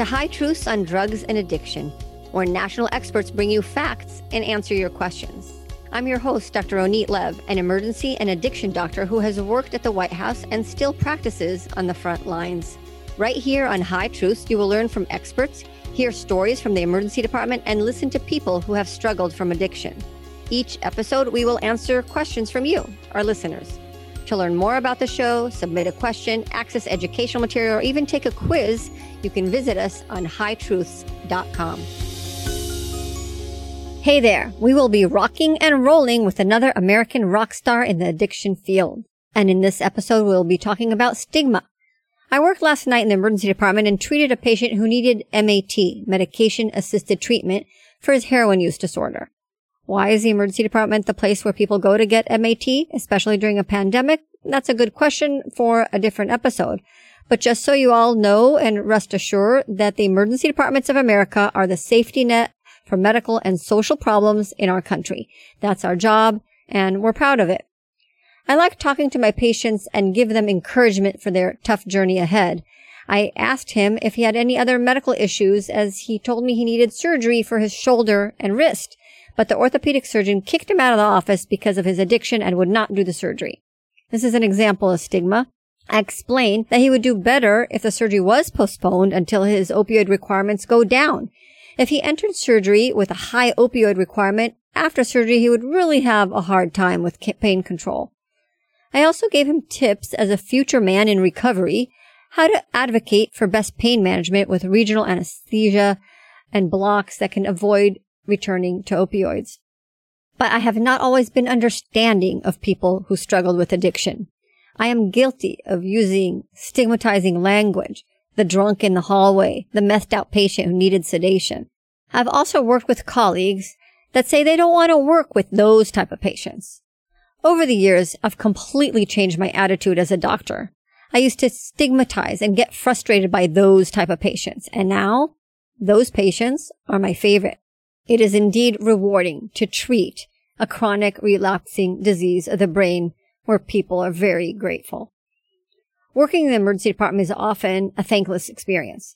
to High Truths on Drugs and Addiction, where national experts bring you facts and answer your questions. I'm your host, Dr. Ronit Lev, an emergency and addiction doctor who has worked at the White House and still practices on the front lines. Right here on High Truths, you will learn from experts, hear stories from the emergency department, and listen to people who have struggled from addiction. Each episode, we will answer questions from you, our listeners. To learn more about the show, submit a question, access educational material, or even take a quiz, you can visit us on hightruths.com. Hey there, we will be rocking and rolling with another American rock star in the addiction field. And in this episode, we'll be talking about stigma. I worked last night in the emergency department and treated a patient who needed MAT, medication assisted treatment, for his heroin use disorder. Why is the emergency department the place where people go to get MAT, especially during a pandemic? That's a good question for a different episode. But just so you all know and rest assured that the emergency departments of America are the safety net for medical and social problems in our country. That's our job and we're proud of it. I like talking to my patients and give them encouragement for their tough journey ahead. I asked him if he had any other medical issues as he told me he needed surgery for his shoulder and wrist, but the orthopedic surgeon kicked him out of the office because of his addiction and would not do the surgery. This is an example of stigma. I explained that he would do better if the surgery was postponed until his opioid requirements go down. If he entered surgery with a high opioid requirement, after surgery he would really have a hard time with pain control. I also gave him tips as a future man in recovery, how to advocate for best pain management with regional anesthesia and blocks that can avoid returning to opioids. But I have not always been understanding of people who struggled with addiction. I am guilty of using stigmatizing language, the drunk in the hallway, the methed out patient who needed sedation. I've also worked with colleagues that say they don't want to work with those type of patients. Over the years, I've completely changed my attitude as a doctor. I used to stigmatize and get frustrated by those type of patients. And now those patients are my favorite. It is indeed rewarding to treat a chronic relapsing disease of the brain where people are very grateful. Working in the emergency department is often a thankless experience.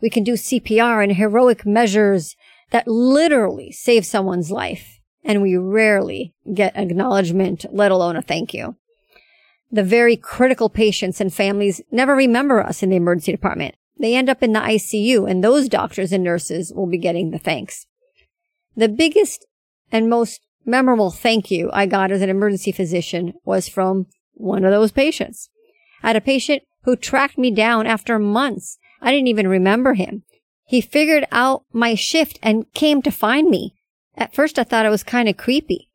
We can do CPR and heroic measures that literally save someone's life, and we rarely get acknowledgement, let alone a thank you. The very critical patients and families never remember us in the emergency department. They end up in the ICU, and those doctors and nurses will be getting the thanks. The biggest and most memorable thank you I got as an emergency physician was from one of those patients. I had a patient who tracked me down after months. I didn't even remember him. He figured out my shift and came to find me. At first I thought it was kind of creepy.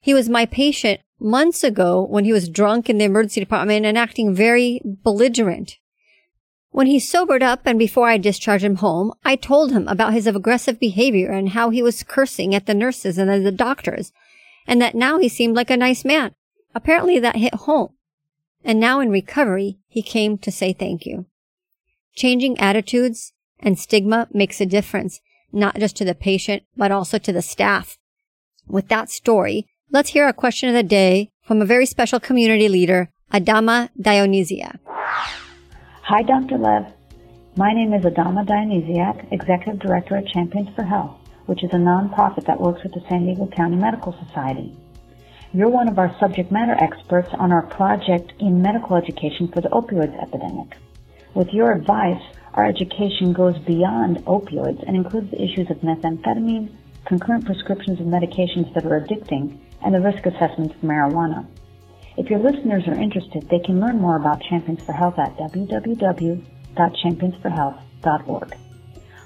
He was my patient months ago when he was drunk in the emergency department and acting very belligerent. When he sobered up and before I discharged him home, I told him about his aggressive behavior and how he was cursing at the nurses and the doctors, and that now he seemed like a nice man. Apparently that hit home. And now in recovery, he came to say thank you. Changing attitudes and stigma makes a difference, not just to the patient, but also to the staff. With that story, let's hear a question of the day from a very special community leader, Adama Dionysia. Hi, Dr. Lev. My name is Adama Dionysiak, Executive Director at Champions for Health, which is a nonprofit that works with the San Diego County Medical Society. You're one of our subject matter experts on our project in medical education for the opioids epidemic. With your advice, our education goes beyond opioids and includes the issues of methamphetamine, concurrent prescriptions of medications that are addicting, and the risk assessments for marijuana. If your listeners are interested, they can learn more about Champions for Health at www.championsforhealth.org.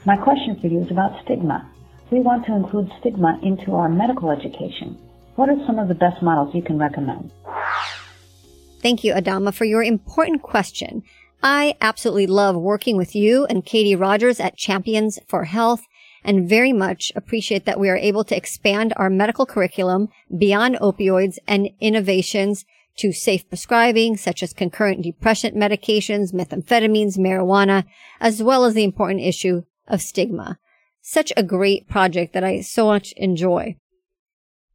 My question for you is about stigma. We want to include stigma into our medical education. What are some of the best models you can recommend? Thank you, Adama, for your important question. I absolutely love working with you and Katie Rogers at Champions for Health and very much appreciate that we are able to expand our medical curriculum beyond opioids and innovations to safe prescribing, such as concurrent depression medications, methamphetamines, marijuana, as well as the important issue of stigma. Such a great project that I so much enjoy.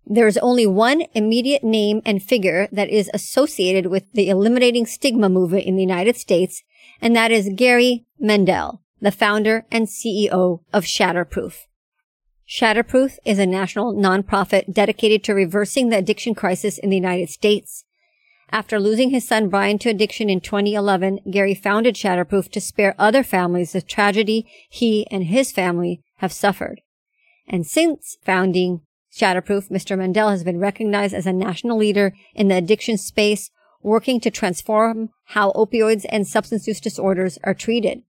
There is only one immediate name and figure that is associated with the eliminating stigma movement in the United States, and that is Gary Mendell, the founder and CEO of Shatterproof. Shatterproof is a national nonprofit dedicated to reversing the addiction crisis in the United States. After losing his son Brian to addiction in 2011, Gary founded Shatterproof to spare other families the tragedy he and his family have suffered. And since founding Shatterproof, Mr. Mendell has been recognized as a national leader in the addiction space, working to transform how opioids and substance use disorders are treated.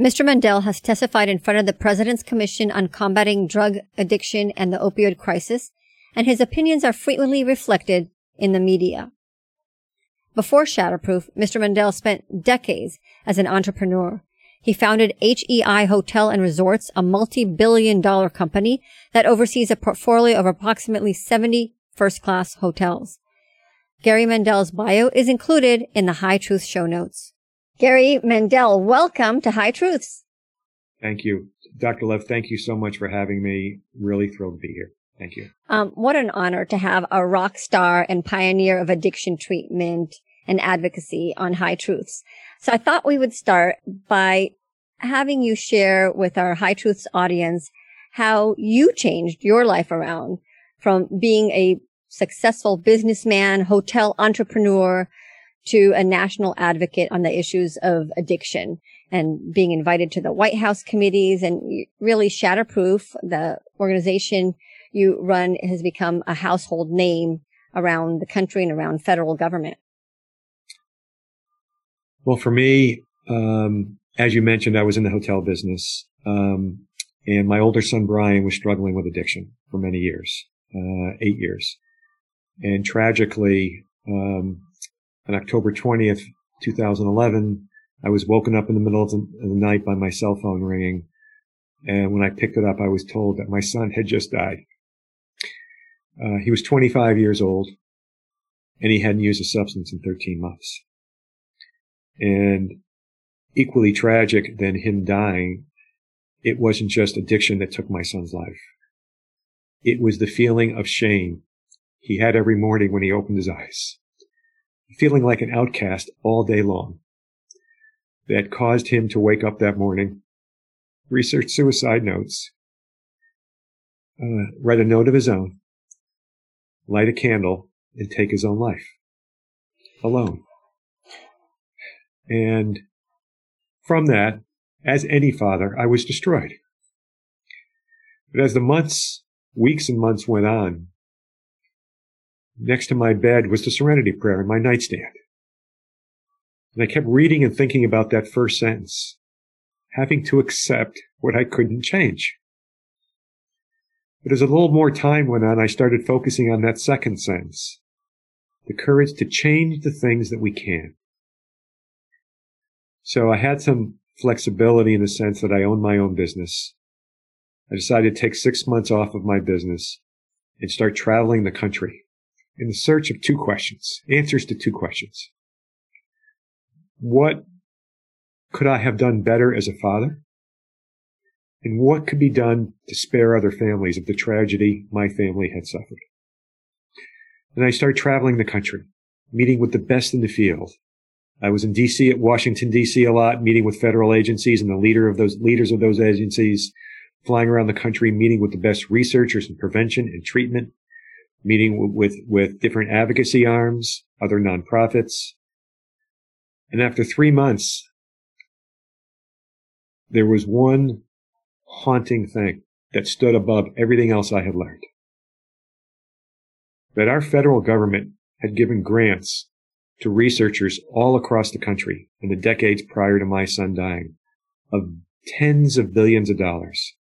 Mr. Mendell has testified in front of the President's Commission on Combating Drug Addiction and the Opioid Crisis, and his opinions are frequently reflected in the media. Before Shatterproof, Mr. Mendell spent decades as an entrepreneur. He founded HEI Hotel and Resorts, a multi-billion dollar company that oversees a portfolio of approximately 70 first-class hotels. Gary Mendell's bio is included in the High Truth show notes. Gary Mendell, welcome to High Truths. Thank you. Dr. Lev, thank you so much for having me. Really thrilled to be here. Thank you. Um, what an honor to have a rock star and pioneer of addiction treatment and advocacy on High Truths. So I thought we would start by having you share with our High Truths audience how you changed your life around from being a successful businessman, hotel entrepreneur, to a national advocate on the issues of addiction and being invited to the White House committees and really Shatterproof, the organization you run has become a household name around the country and around federal government. Well, for me, um, as you mentioned, I was in the hotel business. Um, and my older son, Brian, was struggling with addiction for many years, uh, eight years. And tragically, um, on October 20th, 2011, I was woken up in the middle of the, of the night by my cell phone ringing. And when I picked it up, I was told that my son had just died. Uh, he was 25 years old and he hadn't used a substance in 13 months. And equally tragic than him dying, it wasn't just addiction that took my son's life. It was the feeling of shame he had every morning when he opened his eyes, feeling like an outcast all day long that caused him to wake up that morning, research suicide notes, uh, write a note of his own, light a candle, and take his own life alone. And from that, as any father, I was destroyed. But as the months, weeks and months went on, next to my bed was the serenity prayer in my nightstand. And I kept reading and thinking about that first sentence, having to accept what I couldn't change. But as a little more time went on, I started focusing on that second sense the courage to change the things that we can. So I had some flexibility in the sense that I own my own business. I decided to take six months off of my business and start traveling the country in the search of two questions, answers to two questions. What could I have done better as a father? And what could be done to spare other families of the tragedy my family had suffered? And I started traveling the country, meeting with the best in the field, I was in DC at Washington DC a lot, meeting with federal agencies and the leader of those leaders of those agencies, flying around the country, meeting with the best researchers in prevention and treatment, meeting with, with different advocacy arms, other nonprofits. And after three months, there was one haunting thing that stood above everything else I had learned. That our federal government had given grants to researchers all across the country in the decades prior to my son dying of tens of billions of dollars.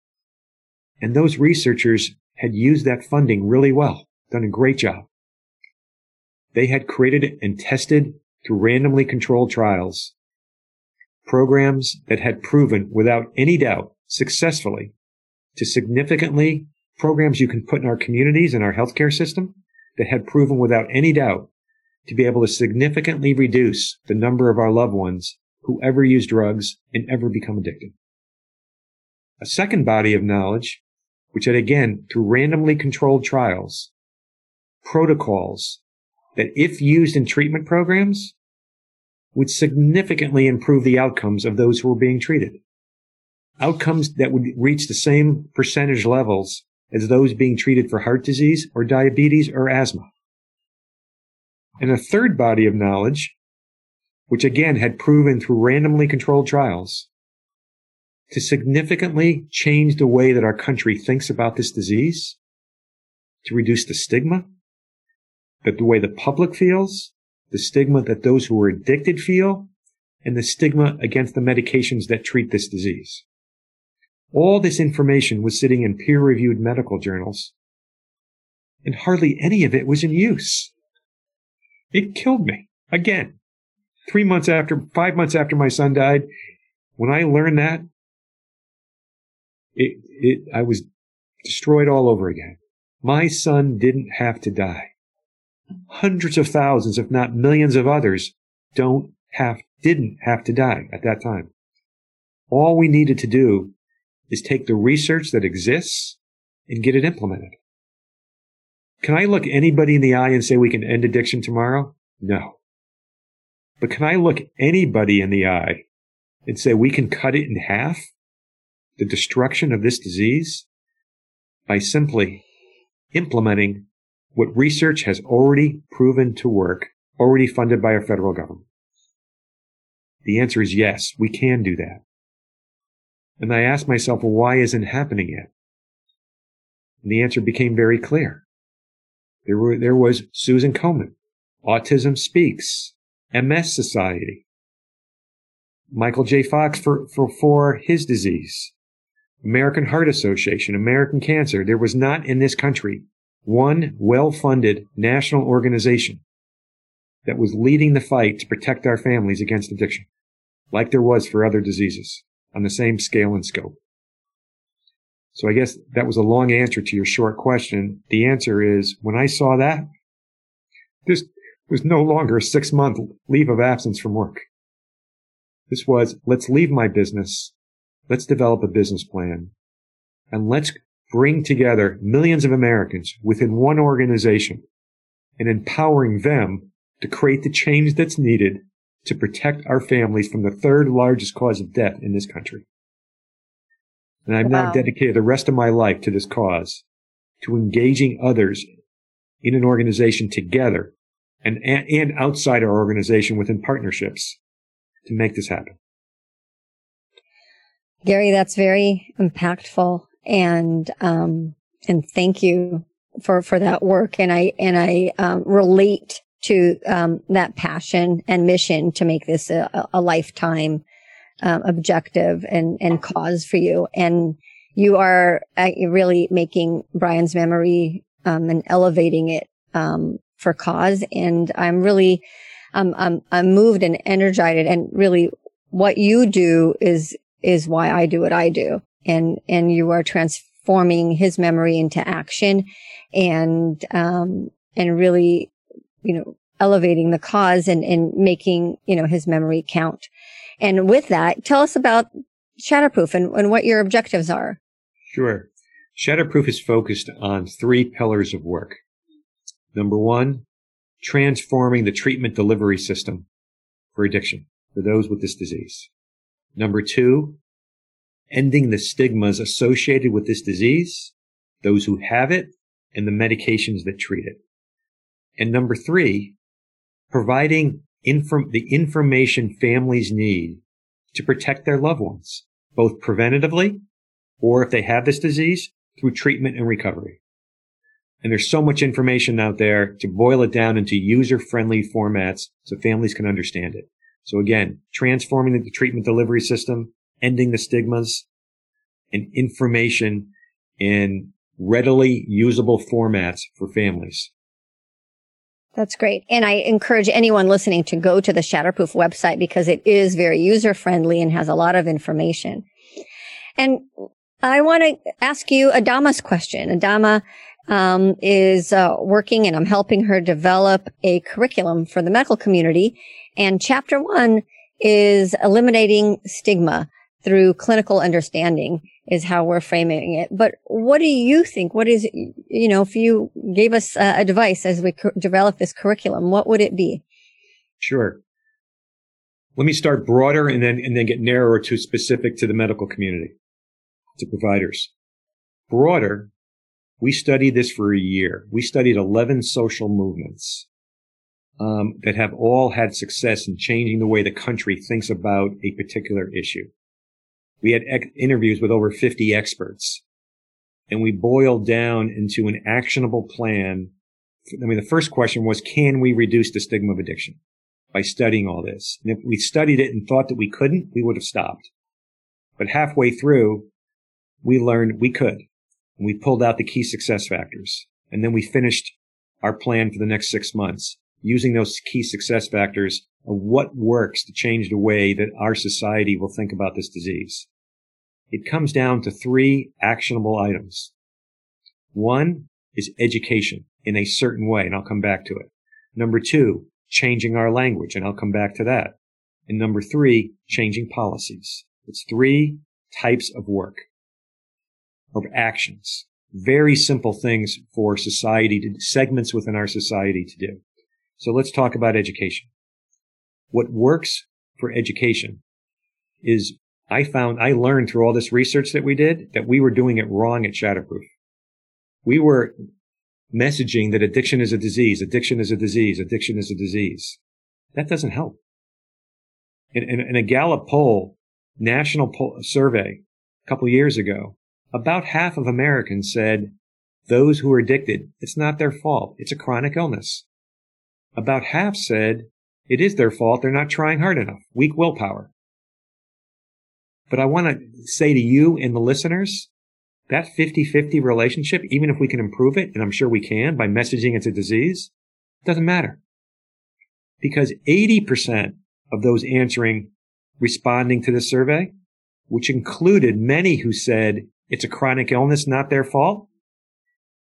And those researchers had used that funding really well, done a great job. They had created and tested through randomly controlled trials programs that had proven without any doubt successfully to significantly programs you can put in our communities and our healthcare system that had proven without any doubt to be able to significantly reduce the number of our loved ones who ever use drugs and ever become addicted. A second body of knowledge, which had again, through randomly controlled trials, protocols that if used in treatment programs would significantly improve the outcomes of those who were being treated. Outcomes that would reach the same percentage levels as those being treated for heart disease or diabetes or asthma. And a third body of knowledge, which again had proven through randomly controlled trials to significantly change the way that our country thinks about this disease, to reduce the stigma, that the way the public feels, the stigma that those who are addicted feel, and the stigma against the medications that treat this disease. All this information was sitting in peer reviewed medical journals, and hardly any of it was in use. It killed me again. Three months after, five months after my son died, when I learned that, it, it, I was destroyed all over again. My son didn't have to die. Hundreds of thousands, if not millions of others don't have, didn't have to die at that time. All we needed to do is take the research that exists and get it implemented. Can I look anybody in the eye and say we can end addiction tomorrow? No. But can I look anybody in the eye and say we can cut it in half? The destruction of this disease by simply implementing what research has already proven to work, already funded by our federal government. The answer is yes, we can do that. And I asked myself, well, why isn't it happening yet? And the answer became very clear. There were, there was Susan Komen, Autism Speaks, MS Society, Michael J. Fox for, for, for his disease, American Heart Association, American Cancer. There was not in this country one well-funded national organization that was leading the fight to protect our families against addiction, like there was for other diseases on the same scale and scope. So I guess that was a long answer to your short question. The answer is when I saw that, this was no longer a six month leave of absence from work. This was, let's leave my business. Let's develop a business plan and let's bring together millions of Americans within one organization and empowering them to create the change that's needed to protect our families from the third largest cause of death in this country. And I've wow. now dedicated the rest of my life to this cause, to engaging others in an organization together and, and outside our organization within partnerships to make this happen. Gary, that's very impactful and, um, and thank you for, for that work. And I, and I, um, relate to um, that passion and mission to make this a, a lifetime um, objective and, and cause for you. And you are uh, really making Brian's memory um, and elevating it um, for cause. And I'm really, um, I'm, I'm moved and energized. And really, what you do is is why I do what I do. And and you are transforming his memory into action, and um, and really you know, elevating the cause and, and making, you know, his memory count. And with that, tell us about Shatterproof and, and what your objectives are. Sure. Shatterproof is focused on three pillars of work. Number one, transforming the treatment delivery system for addiction for those with this disease. Number two, ending the stigmas associated with this disease, those who have it, and the medications that treat it. And number three, providing inform- the information families need to protect their loved ones, both preventatively or if they have this disease through treatment and recovery. And there's so much information out there to boil it down into user friendly formats so families can understand it. So again, transforming the treatment delivery system, ending the stigmas and information in readily usable formats for families. That's great. And I encourage anyone listening to go to the Shatterproof website because it is very user friendly and has a lot of information. And I want to ask you Adama's question. Adama um, is uh, working and I'm helping her develop a curriculum for the medical community. And chapter one is eliminating stigma through clinical understanding is how we're framing it. But what do you think? What is, you know, if you gave us uh, advice as we develop this curriculum, what would it be? Sure. Let me start broader and then, and then get narrower to specific to the medical community. to providers. Broader, we studied this for a year. We studied 11 social movements um, that have all had success in changing the way the country thinks about a particular issue. We had interviews with over 50 experts and we boiled down into an actionable plan. I mean, the first question was, can we reduce the stigma of addiction by studying all this? And if we studied it and thought that we couldn't, we would have stopped. But halfway through, we learned we could. And we pulled out the key success factors. And then we finished our plan for the next six months using those key success factors what works to change the way that our society will think about this disease. It comes down to three actionable items. One is education in a certain way, and I'll come back to it. Number two, changing our language, and I'll come back to that. And number three, changing policies. It's three types of work, of actions. Very simple things for society to, segments within our society to do. So let's talk about education. What works for education is I found, I learned through all this research that we did that we were doing it wrong at Shatterproof. We were messaging that addiction is a disease, addiction is a disease, addiction is a disease. That doesn't help. In, in, in a Gallup poll, national poll, survey a couple years ago, about half of Americans said those who are addicted, it's not their fault. It's a chronic illness. About half said it is their fault. They're not trying hard enough. Weak willpower. But I want to say to you and the listeners, that 50-50 relationship, even if we can improve it, and I'm sure we can by messaging it's a disease, doesn't matter. Because 80% of those answering, responding to the survey, which included many who said it's a chronic illness, not their fault,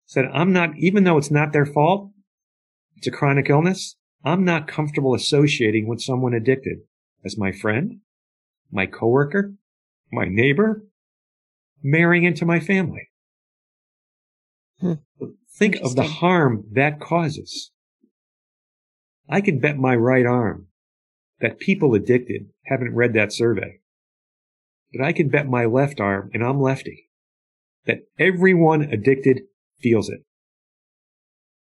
said, I'm not, even though it's not their fault, it's a chronic illness, I'm not comfortable associating with someone addicted as my friend, my coworker, my neighbor, marrying into my family. Hmm. Think of the harm that causes. I can bet my right arm that people addicted haven't read that survey. But I can bet my left arm, and I'm lefty, that everyone addicted feels it.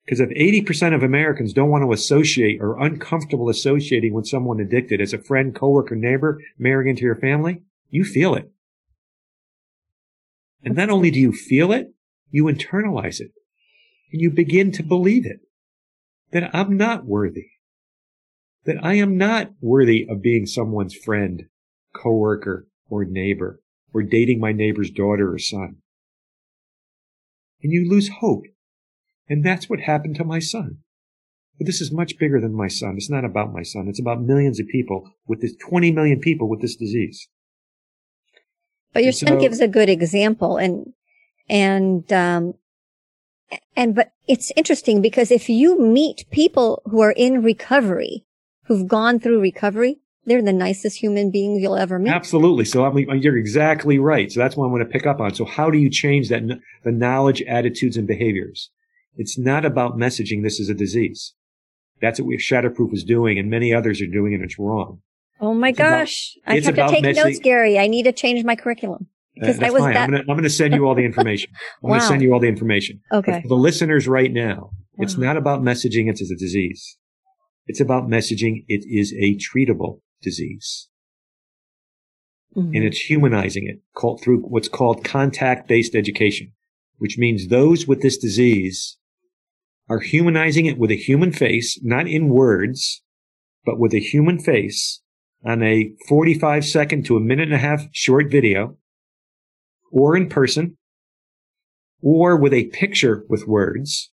Because if 80% of Americans don't want to associate or uncomfortable associating with someone addicted as a friend, coworker, neighbor, marrying into your family, you feel it. And not only do you feel it, you internalize it and you begin to believe it that I'm not worthy, that I am not worthy of being someone's friend, coworker, or neighbor, or dating my neighbor's daughter or son. And you lose hope. And that's what happened to my son. But this is much bigger than my son. It's not about my son. It's about millions of people with this 20 million people with this disease. But your son gives a good example and, and, um, and, but it's interesting because if you meet people who are in recovery, who've gone through recovery, they're the nicest human beings you'll ever meet. Absolutely. So I mean, you're exactly right. So that's what I'm going to pick up on. So how do you change that, the knowledge, attitudes, and behaviors? It's not about messaging this is a disease. That's what we, Shatterproof is doing and many others are doing and it's wrong. Oh my it's gosh. About, I have to take notes, Gary. I need to change my curriculum. Because uh, I was fine. That... I'm going to send you all the information. I'm wow. going to send you all the information. Okay. But for the listeners right now, wow. it's not about messaging It's a disease. It's about messaging it is a treatable disease. Mm-hmm. And it's humanizing it called through what's called contact based education, which means those with this disease are humanizing it with a human face, not in words, but with a human face on a 45 second to a minute and a half short video or in person or with a picture with words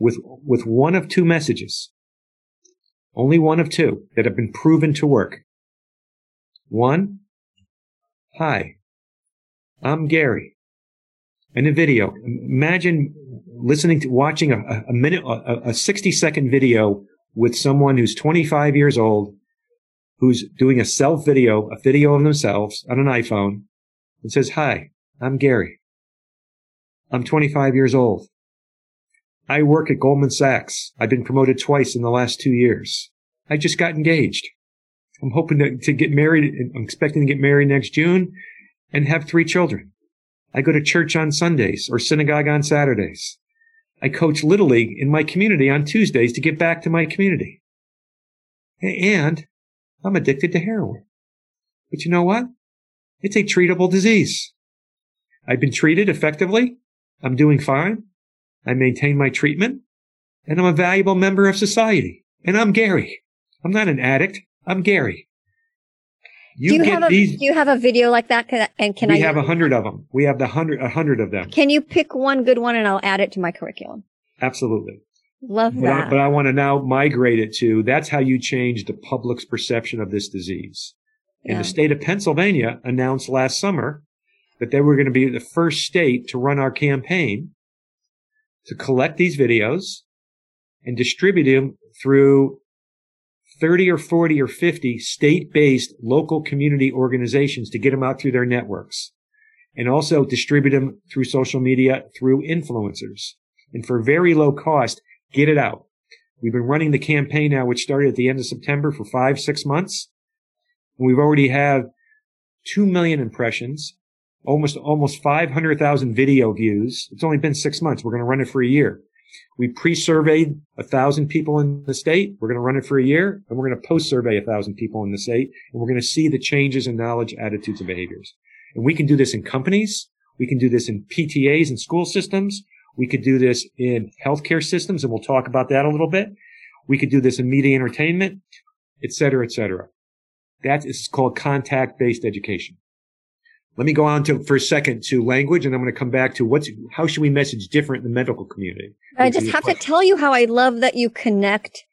with, with one of two messages. Only one of two that have been proven to work. One, hi, I'm Gary. In a video, imagine listening to, watching a, a minute, a, a 60 second video with someone who's 25 years old who's doing a self video, a video of themselves on an iPhone and says, Hi, I'm Gary. I'm 25 years old. I work at Goldman Sachs. I've been promoted twice in the last two years. I just got engaged. I'm hoping to, to get married. I'm expecting to get married next June. and have three children. I go to church on Sundays or synagogue on Saturdays. I coach Little League in my community on Tuesdays to get back to my community. And I'm addicted to heroin. But you know what? It's a treatable disease. I've been treated effectively. I'm doing fine. I maintain my treatment and I'm a valuable member of society. And I'm Gary. I'm not an addict. I'm Gary. You, do you have a, these, do you have a video like that? Can, and can we I? We have a hundred of them. We have the hundred, a hundred of them. Can you pick one good one and I'll add it to my curriculum? Absolutely. Love but that. I, but I want to now migrate it to that's how you change the public's perception of this disease. And the state of Pennsylvania announced last summer that they were going to be the first state to run our campaign to collect these videos and distribute them through 30 or 40 or 50 state-based local community organizations to get them out through their networks and also distribute them through social media through influencers and for very low cost, get it out. We've been running the campaign now, which started at the end of September for five, six months. And we've already have 2 million impressions, almost, almost 500,000 video views. It's only been six months. We're going to run it for a year. We pre-surveyed a thousand people in the state. We're going to run it for a year and we're going to post-survey a thousand people in the state and we're going to see the changes in knowledge, attitudes, and behaviors. And we can do this in companies. We can do this in PTAs and school systems. We could do this in healthcare systems and we'll talk about that a little bit. We could do this in media entertainment, et cetera, et cetera. That is called contact-based education. Let me go on to for a second to language, and I'm going to come back to what's how should we message different in the medical community. I just have question. to tell you how I love that you connect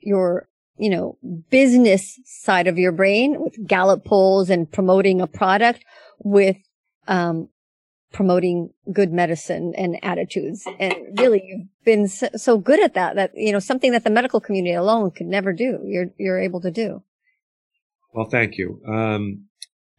your you know business side of your brain with Gallup polls and promoting a product with um, promoting good medicine and attitudes. And really, you've been so, so good at that that you know something that the medical community alone could never do. You're you're able to do. Well, thank you. Um,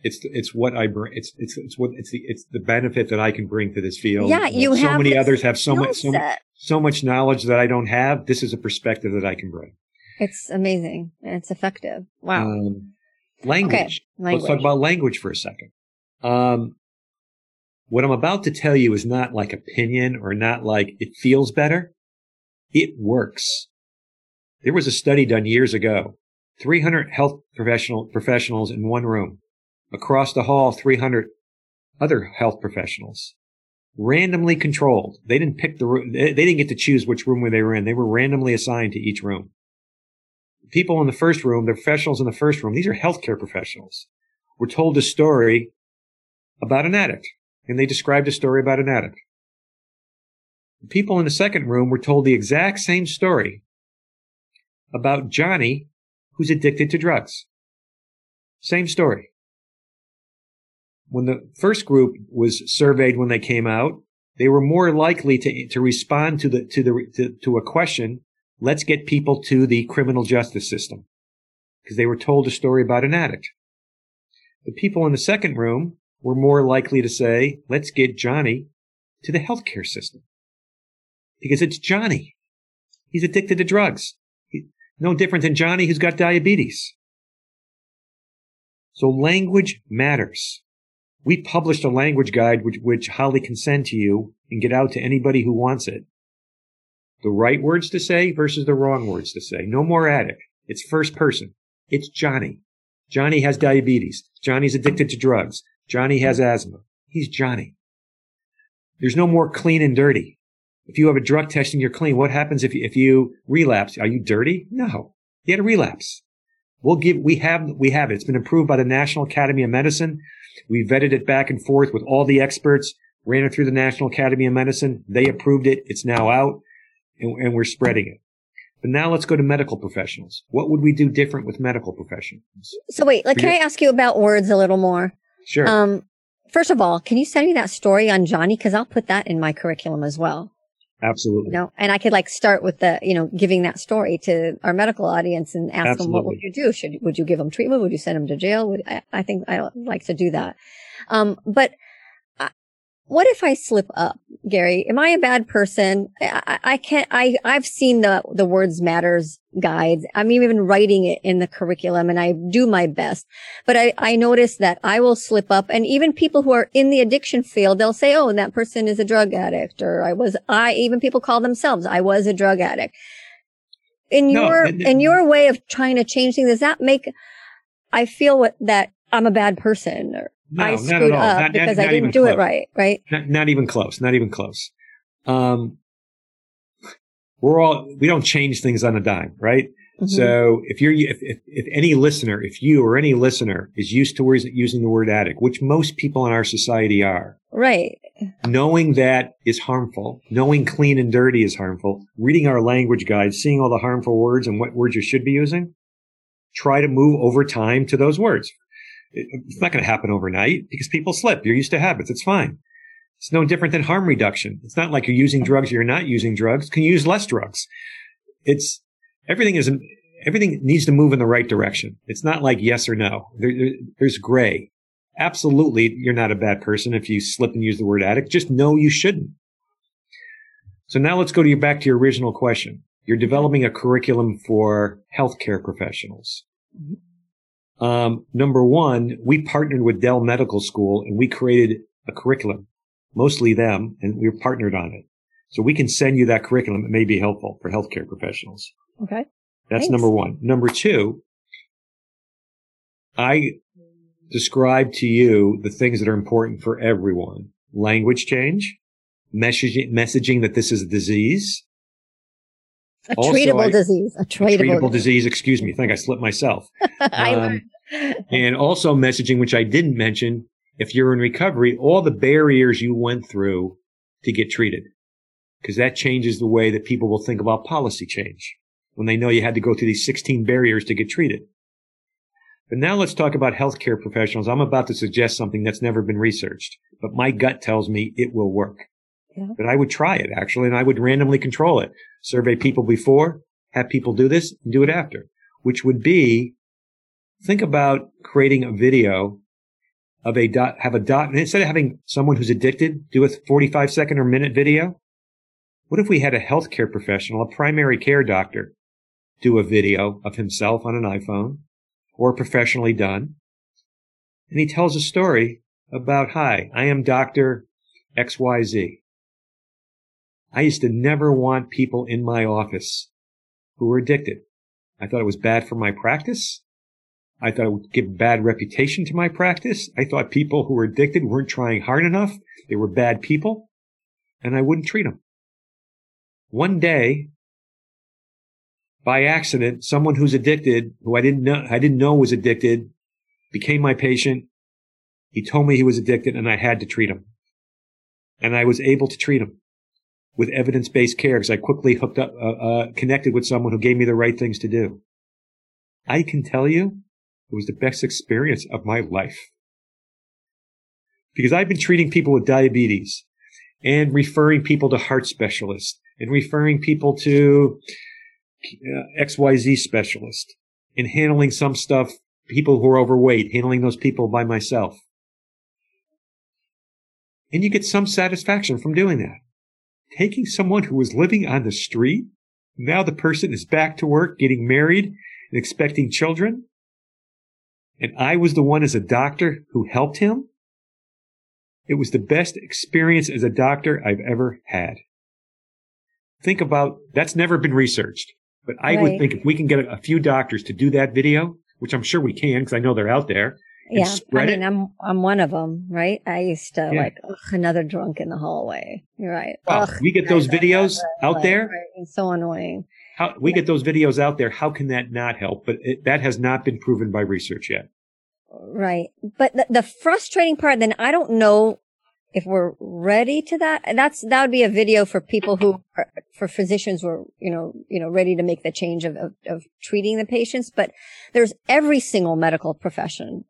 it's it's what I bring. It's it's it's what it's the it's the benefit that I can bring to this field. Yeah, you so have many others have so much so, so much knowledge that I don't have. This is a perspective that I can bring. It's amazing. And it's effective. Wow. Um, language. Okay. language. Let's talk about language for a second. Um, what I'm about to tell you is not like opinion or not like it feels better. It works. There was a study done years ago. 300 health professional professionals in one room. Across the hall, 300 other health professionals. Randomly controlled. They didn't pick the room. They didn't get to choose which room they were in. They were randomly assigned to each room. People in the first room, the professionals in the first room, these are healthcare professionals, were told a story about an addict. And they described a story about an addict. People in the second room were told the exact same story about Johnny, who's addicted to drugs. Same story when the first group was surveyed when they came out, they were more likely to, to respond to the, to the, to, to a question. Let's get people to the criminal justice system because they were told a story about an addict. The people in the second room were more likely to say, let's get Johnny to the healthcare system because it's Johnny. He's addicted to drugs. He, no different than Johnny who's got diabetes. So language matters. We published a language guide which, which Holly can send to you and get out to anybody who wants it. The right words to say versus the wrong words to say. No more addict. It's first person. It's Johnny. Johnny has diabetes. Johnny's addicted to drugs. Johnny has asthma. He's Johnny. There's no more clean and dirty. If you have a drug test and you're clean, what happens if you, if you relapse? Are you dirty? No. You had a relapse. We'll give, we have, we have it. It's been approved by the National Academy of Medicine. We vetted it back and forth with all the experts, ran it through the National Academy of Medicine. They approved it. It's now out and, and we're spreading it. But now let's go to medical professionals. What would we do different with medical professionals? So wait, like, can I ask you about words a little more? Sure. Um, first of all, can you send me that story on Johnny? Cause I'll put that in my curriculum as well. Absolutely. You know, and I could like start with the, you know, giving that story to our medical audience and ask Absolutely. them, what would you do? Should, would you give them treatment? Would you send them to jail? Would, I, I think I like to do that. Um, but what if I slip up, Gary? Am I a bad person? I, I can't, I, I've seen the, the words matters guides. I'm even writing it in the curriculum and I do my best. But I, I notice that I will slip up and even people who are in the addiction field, they'll say, Oh, that person is a drug addict or I was, I, even people call themselves, I was a drug addict. In No, your, and- in your way of trying to change things, does that make, I feel what, that I'm a bad person or No, I not screwed at all. up Not- not- because I not even didn't do it right, right? Not, not even close. Not even close. Um, we're all, we don't change things on a dime, right? Mhm. So if you're, if, if, if any listener, if you or any listener is used to using the word addict, which most people in our society are, right. knowing that is harmful, knowing clean and dirty is harmful, reading our language guide, seeing all the harmful words and what words you should be using, try to move over time to those words. It- It's not going to happen overnight because people slip. You're used to habits. It's fine. It's no different than harm reduction. It's not like you're using drugs or you're not using drugs. Can you use less drugs? It's everything is everything needs to move in the right direction. It's not like yes or no. There, there- there's gray. Absolutely, you're not a bad person if you slip and use the word addict. Just know you shouldn't. So now let's go to your back to your original question. You're developing a curriculum for healthcare professionals. Mm-hmm. Um, number one, we partnered with Dell Medical School and we created a curriculum, mostly them, and we partnered on it. So we can send you that curriculum. It may be helpful for healthcare professionals. Okay. That's Thanks. number one. Number two, I describe to you the things that are important for everyone. Language change, messaging, messaging that this is a disease, A Also, treatable I- disease. A a treatable, treatable disease. Excuse me. I think I slipped myself. I Um, and also messaging, which I didn't mention, if you're in recovery, all the barriers you went through to get treated. Because that changes the way that people will think about policy change when they know you had to go through these 16 barriers to get treated. But now let's talk about healthcare professionals. I'm about to suggest something that's never been researched, but my gut tells me it will work. Yeah. But I would try it actually, and I would randomly control it. Survey people before, have people do this, and do it after, which would be think about creating a video of a dot, have a dot, and instead of having someone who's addicted do a 45 second or minute video, what if we had a healthcare professional, a primary care doctor, do a video of himself on an iPhone or professionally done? And he tells a story about, hi, I am Dr. XYZ. I used to never want people in my office who were addicted. I thought it was bad for my practice. I thought it would give bad reputation to my practice. I thought people who were addicted weren't trying hard enough. They were bad people and I wouldn't treat them. One day, by accident, someone who's addicted, who I didn't know, I didn't know was addicted, became my patient. He told me he was addicted and I had to treat him. And I was able to treat him with evidence-based care because I quickly hooked up, uh, uh, connected with someone who gave me the right things to do. I can tell you it was the best experience of my life. Because I've been treating people with diabetes and referring people to heart specialists and referring people to uh, XYZ specialist and handling some stuff, people who are overweight, handling those people by myself. And you get some satisfaction from doing that. Taking someone who was living on the street, now the person is back to work, getting married and expecting children. And I was the one as a doctor who helped him. It was the best experience as a doctor I've ever had. Think about that's never been researched, but I would think if we can get a, a few doctors to do that video, which I'm sure we can because I know they're out there. Yeah. I mean, it. I'm, I'm one of them, right? I used to Yeah. like, ugh, another drunk in the hallway. You're right. Wow, Ugh, we get those videos out right, there. right. It's so annoying. How we get those videos out there? How can that not help? But it, that has not been proven by research yet. Right. But the, the frustrating part, then I don't know if we're ready to that. That's, that would be a video for people who are, for physicians who are, you know, you know, ready to make the change of, of, of treating the patients. But there's every single medical profession,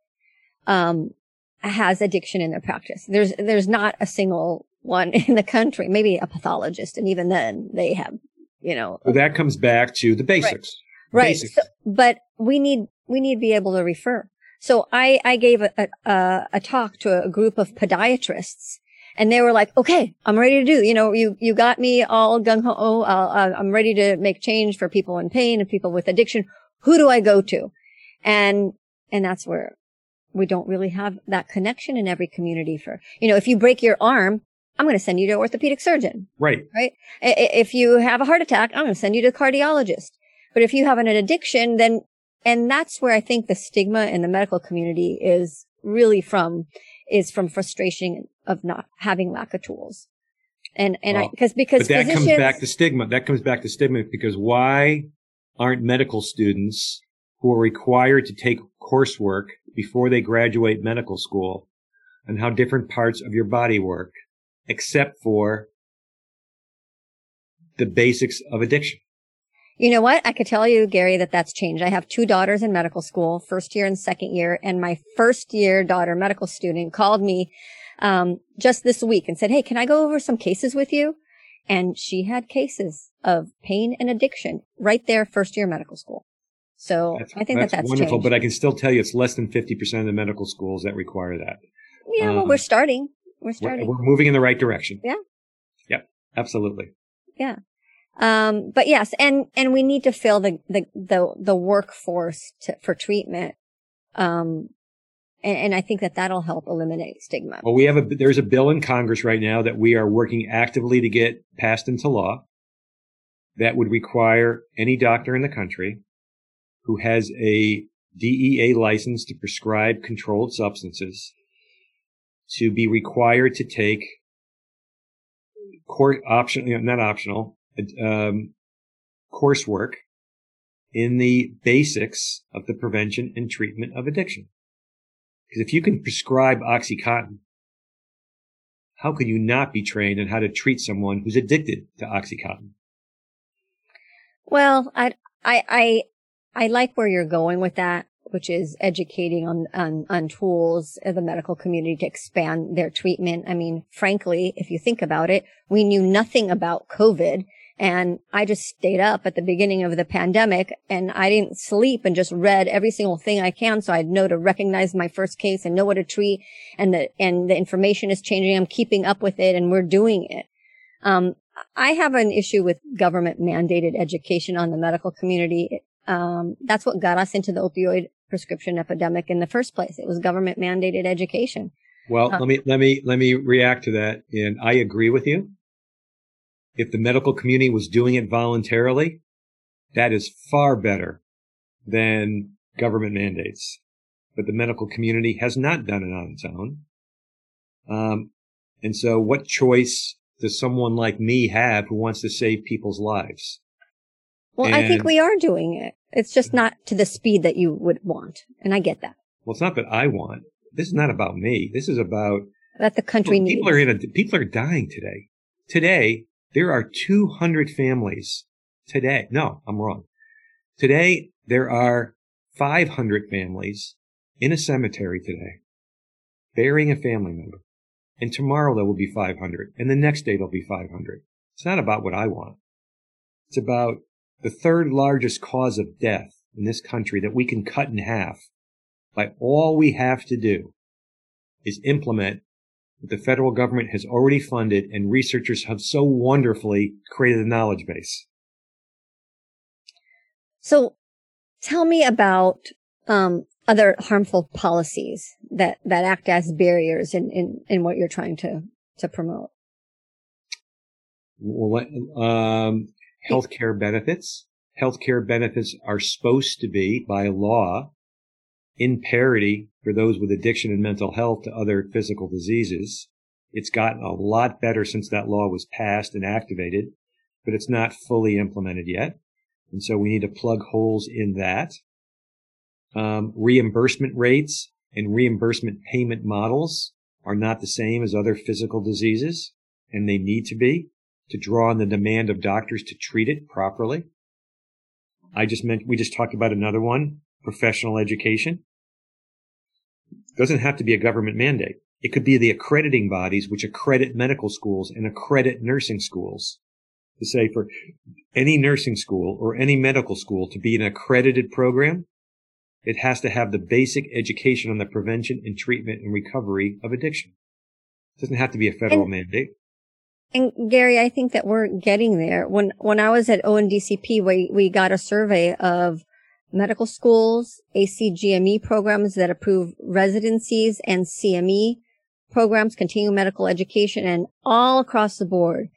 um, has addiction in their practice. There's, there's not a single one in the country, maybe a pathologist. And even then they have, you know, So that comes back to the basics. Right. Basics. So, but we need we need to be able to refer. So I I gave a a, a talk to a group of podiatrists, and they were like, okay, I'm ready to do, you know, you, you got me all gung ho. Uh, I'm ready to make change for people in pain and people with addiction. Who do I go to? And, and that's where we don't really have that connection in every community for, you know, if you break your arm, I'm going to send you to an orthopedic surgeon. Right. Right. If you have a heart attack, I'm going to send you to a cardiologist. But if you have an addiction, then, and that's where I think the stigma in the medical community is really from, is from frustration of not having lack of tools. And, and well, I, cause, because but that comes back to stigma. That comes back to stigma because why aren't medical students who are required to take coursework before they graduate medical school on how different parts of your body work, except for the basics of addiction. You know what? I could tell you, Gary, that that's changed. I have two daughters in medical school, first year and second year, and my first year daughter, medical student, called me um, just this week and said, "Hey, can I go over some cases with you?" And she had cases of pain and addiction right there, first year medical school. So that's, I think that's that that's wonderful, changed. but I can still tell you it's less than 50% of the medical schools that require that. Yeah, um, well, we're starting. We're starting. We're, we're, moving in the right direction. Yeah. Yeah, Absolutely. Yeah. Um, but yes, and, and we need to fill the, the, the, the workforce to, for treatment. Um, and, and I think that that'll help eliminate stigma. Well, we have a, there's a bill in Congress right now that we are working actively to get passed into law that would require any doctor in the country who has a DEA license to prescribe controlled substances to be required to take court option, you know, not optional, um, coursework in the basics of the prevention and treatment of addiction. Because if you can prescribe Oxycontin, how could you not be trained on how to treat someone who's addicted to Oxycontin? Well, I, I, I, I like where you're going with that, which is educating on, on, on tools of the medical community to expand their treatment. I mean, frankly, if you think about it, we knew nothing about COVID and I just stayed up at the beginning of the pandemic and I didn't sleep and just read every single thing I can. So I'd know to recognize my first case and know what to treat and the, and the information is changing. I'm keeping up with it and we're doing it. Um, I have an issue with government mandated education on the medical community. Um, that's what got us into the opioid prescription epidemic in the first place. It was government mandated education. Well, uh, let me, let me, let me react to that. And I agree with you. If the medical community was doing it voluntarily, that is far better than government mandates. But the medical community has not done it on its own. Um, and so what choice does someone like me have who wants to save people's lives? Well, and I think we are doing it. It's just not to the speed that you would want. And I get that. Well, it's not that I want. This is not about me. This is about that the country people, needs. People are in a, people are dying today. Today, there are 200 families today. No, I'm wrong. Today, there are 500 families in a cemetery today burying a family member. And tomorrow there will be 500 and the next day there'll be 500. It's not about what I want. It's about the third largest cause of death in this country that we can cut in half by all we have to do is implement what the federal government has already funded and researchers have so wonderfully created a knowledge base. So tell me about um, other harmful policies that, that act as barriers in, in, in what you're trying to, to promote. Well, um, healthcare benefits. Healthcare benefits are supposed to be by law in parity for those with addiction and mental health to other physical diseases. It's gotten a lot better since that law was passed and activated, but it's not fully implemented yet. And so we need to plug holes in that. Um, reimbursement rates and reimbursement payment models are not the same as other physical diseases, and they need to be to draw on the demand of doctors to treat it properly. I just meant, we just talked about another one, professional education. It doesn't have to be a government mandate. It could be the accrediting bodies which accredit medical schools and accredit nursing schools. To say for any nursing school or any medical school to be an accredited program, it has to have the basic education on the prevention and treatment and recovery of addiction. It doesn't have to be a federal and, mandate. And Gary, I think that we're getting there. When when I was at ONDCP, we we got a survey of medical schools, ACGME programs that approve residencies and CME programs, continuing medical education, and all across the board,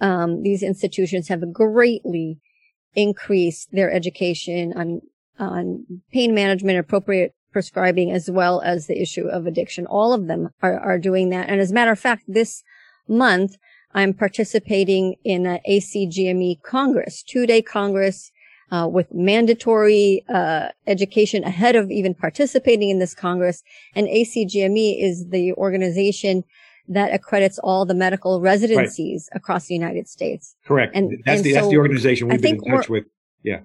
um, these institutions have greatly increased their education on on pain management, appropriate prescribing, as well as the issue of addiction. All of them are, are doing that. And as a matter of fact, this month, I'm participating in an ACGME Congress, two day Congress uh, with mandatory uh, education ahead of even participating in this Congress. And ACGME is the organization that accredits all the medical residencies right. across the United States. Correct. And that's and the so that's the organization we've been in touch with. Yeah.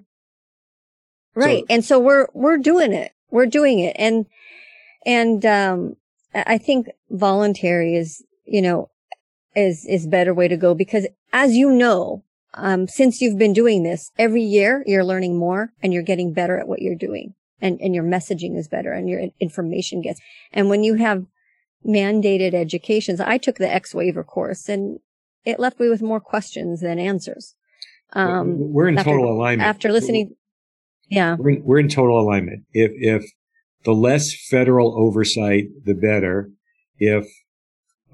Right. So, and so we're we're doing it. We're doing it. And and um I think voluntary is, you know, is is better way to go because as you know, um, since you've been doing this every year, you're learning more and you're getting better at what you're doing and, and your messaging is better and your information gets. And when you have mandated educations, I took the X waiver course and it left me with more questions than answers. Um, we're in after, total alignment after listening. Yeah. We're in, we're in total alignment. If, if the less federal oversight, the better. If,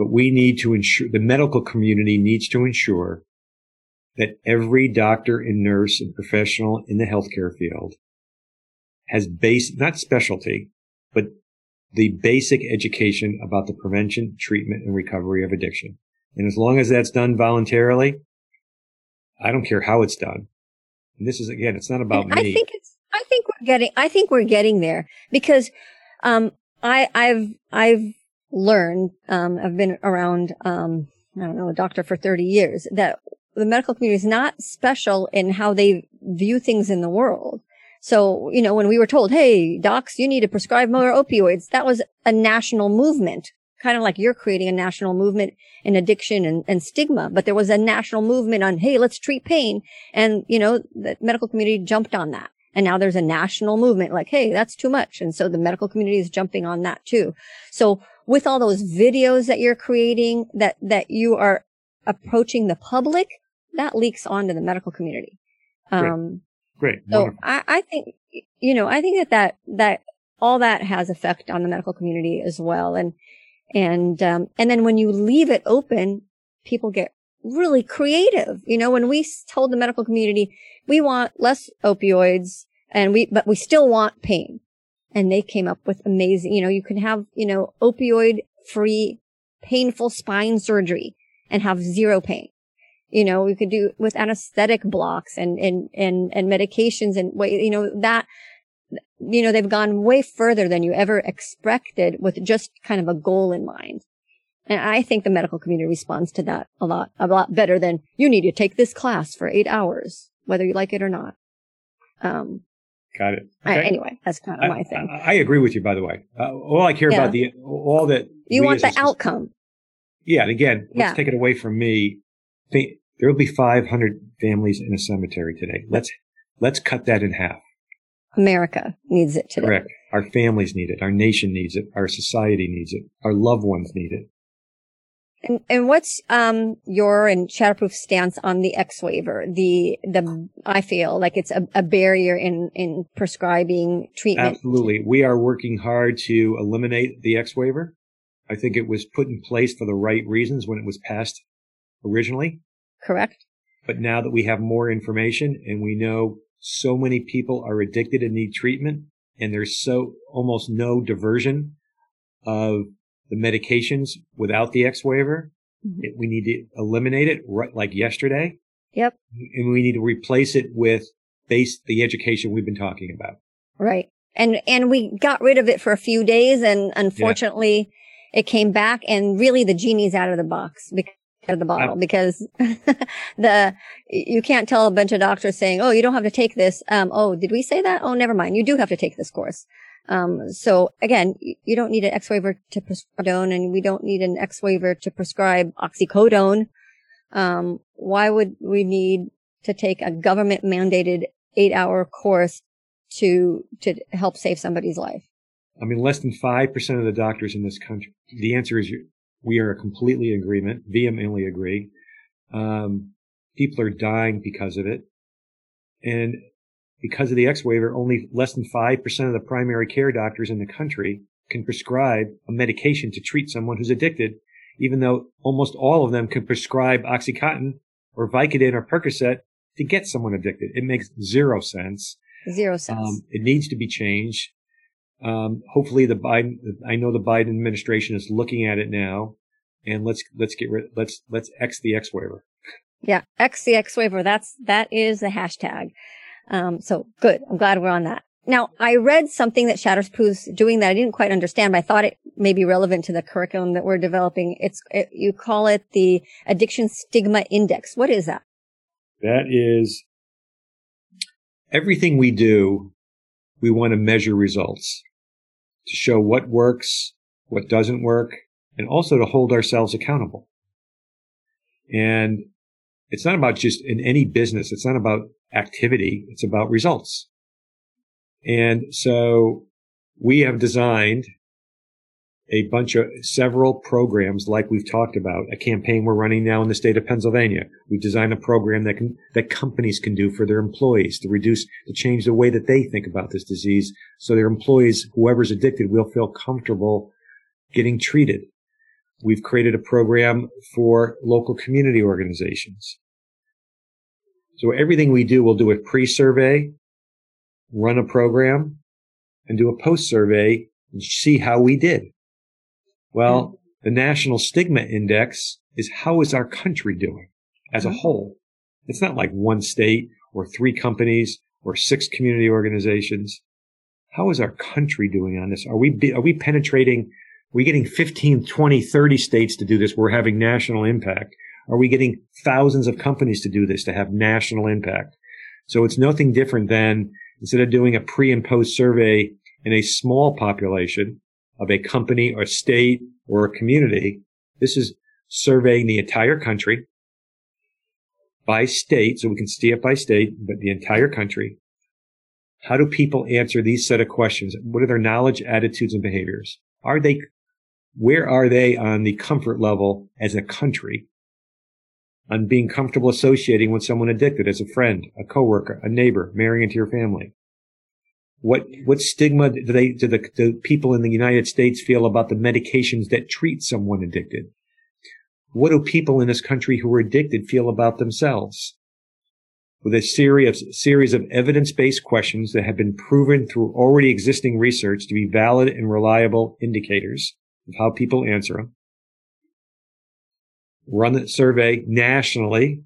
but we need to ensure the medical community needs to ensure that every doctor and nurse and professional in the healthcare field has base, not specialty, but the basic education about the prevention, treatment, and recovery of addiction. And as long as that's done voluntarily, I don't care how it's done. And this is again, it's not about and me. I think it's, I think we're getting, I think we're getting there because, um, I, I've, I've learned, um, I've been around, um, I don't know, a doctor for 30 years that the medical community is not special in how they view things in the world. So, you know, when we were told, Hey, docs, you need to prescribe more opioids, that was a national movement, kind of like you're creating a national movement in addiction and, and stigma. But there was a national movement on, Hey, let's treat pain. And, you know, the medical community jumped on that. And now there's a national movement like, Hey, that's too much. And so the medical community is jumping on that too. So with all those videos that you're creating that, that you are approaching the public, that leaks onto the medical community. Um, Great. Great. So I, I think, you know, I think that that, that all that has effect on the medical community as well. And, and, um, and then when you leave it open, people get really creative. You know, when we told the medical community, we want less opioids and we, but we still want pain. And they came up with amazing, you know, you can have, you know, opioid free painful spine surgery and have zero pain. You know, we could do with anesthetic blocks and, and, and, and medications and way, you know, that, you know, they've gone way further than you ever expected with just kind of a goal in mind. And I think the medical community responds to that a lot, a lot better than you need to take this class for eight hours, whether you like it or not. Um, Got it. Okay. I, anyway, that's kind of my thing. I, I, agree with you, by the way. Uh, all I care yeah. about the, all that. You want the outcome. Yeah. And again, let's yeah. take it away from me. Think, there will be 500 families in a cemetery today. Let's, let's cut that in half. America needs it today. Correct. Our families need it. Our nation needs it. Our society needs it. Our loved ones need it. And, and what's um your and Shatterproof stance on the X waiver? The the I feel like it's a, a barrier in in prescribing treatment. Absolutely, we are working hard to eliminate the X waiver. I think it was put in place for the right reasons when it was passed originally. Correct. But now that we have more information and we know so many people are addicted and need treatment and there's so almost no diversion of the medications without the X waiver, mm-hmm. it, we need to eliminate it right like yesterday. Yep. And we need to replace it with base the education we've been talking about. Right. And and we got rid of it for a few days and unfortunately yeah. it came back and really the genie's out of the box because of the bottle because the you can't tell a bunch of doctors saying, "Oh, you don't have to take this." Um, oh, did we say that? Oh, never mind. You do have to take this course. Um, so again, you don't need an X waiver to prescribe and we don't need an X waiver to prescribe oxycodone. Um, why would we need to take a government mandated eight hour course to to help save somebody's life? I mean, less than five percent of the doctors in this country. The answer is We are completely in agreement, vehemently agree. Um, people are dying because of it. And because of the X waiver, only less than 5% of the primary care doctors in the country can prescribe a medication to treat someone who's addicted, even though almost all of them can prescribe Oxycontin or Vicodin or Percocet to get someone addicted. It makes zero sense. Zero sense. Um, it needs to be changed. Um, hopefully the Biden, I know the Biden administration is looking at it now and let's, let's get rid, let's, let's X the X waiver. Yeah. X the X waiver. That's, that is the hashtag. Um, so good. I'm glad we're on that. Now, I read something that Shatterproof's doing that I didn't quite understand, but I thought it may be relevant to the curriculum that we're developing. It's, it, you call it the Addiction Stigma Index. What is that? That is everything we do. We want to measure results to show what works, what doesn't work, and also to hold ourselves accountable. And it's not about just in any business. It's not about activity. It's about results. And so we have designed a bunch of several programs like we've talked about, a campaign we're running now in the state of Pennsylvania. We've designed a program that can, that companies can do for their employees to reduce, to change the way that they think about this disease. So their employees, whoever's addicted will feel comfortable getting treated. We've created a program for local community organizations. So everything we do, we'll do a pre-survey, run a program, and do a post-survey and see how we did. Well, mm-hmm. the National Stigma Index is how is our country doing as a mm-hmm. whole? It's not like one state or three companies or six community organizations. How is our country doing on this? Are we, are we penetrating? Are we getting 15, 20, 30 states to do this? We're having national impact. Are we getting thousands of companies to do this to have national impact? So it's nothing different than instead of doing a pre and post survey in a small population of a company or state or a community, this is surveying the entire country by state. So we can see it by state, but the entire country. How do people answer these set of questions? What are their knowledge, attitudes, and behaviors? Are they, where are they on the comfort level as a country on being comfortable associating with someone addicted as a friend, a coworker, a neighbor, marrying into your family? What what stigma do they do the, the people in the United States feel about the medications that treat someone addicted? What do people in this country who are addicted feel about themselves? With a series of, series of evidence-based questions that have been proven through already existing research to be valid and reliable indicators of how people answer them run the survey nationally,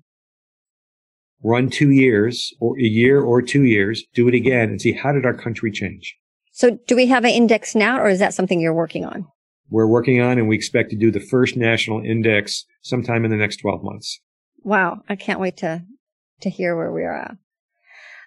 run two years or a year or two years, do it again and see how did our country change? So do we have an index now or is that something you're working on? We're working on and we expect to do the first national index sometime in the next 12 months. Wow. I can't wait to, to hear where we are at.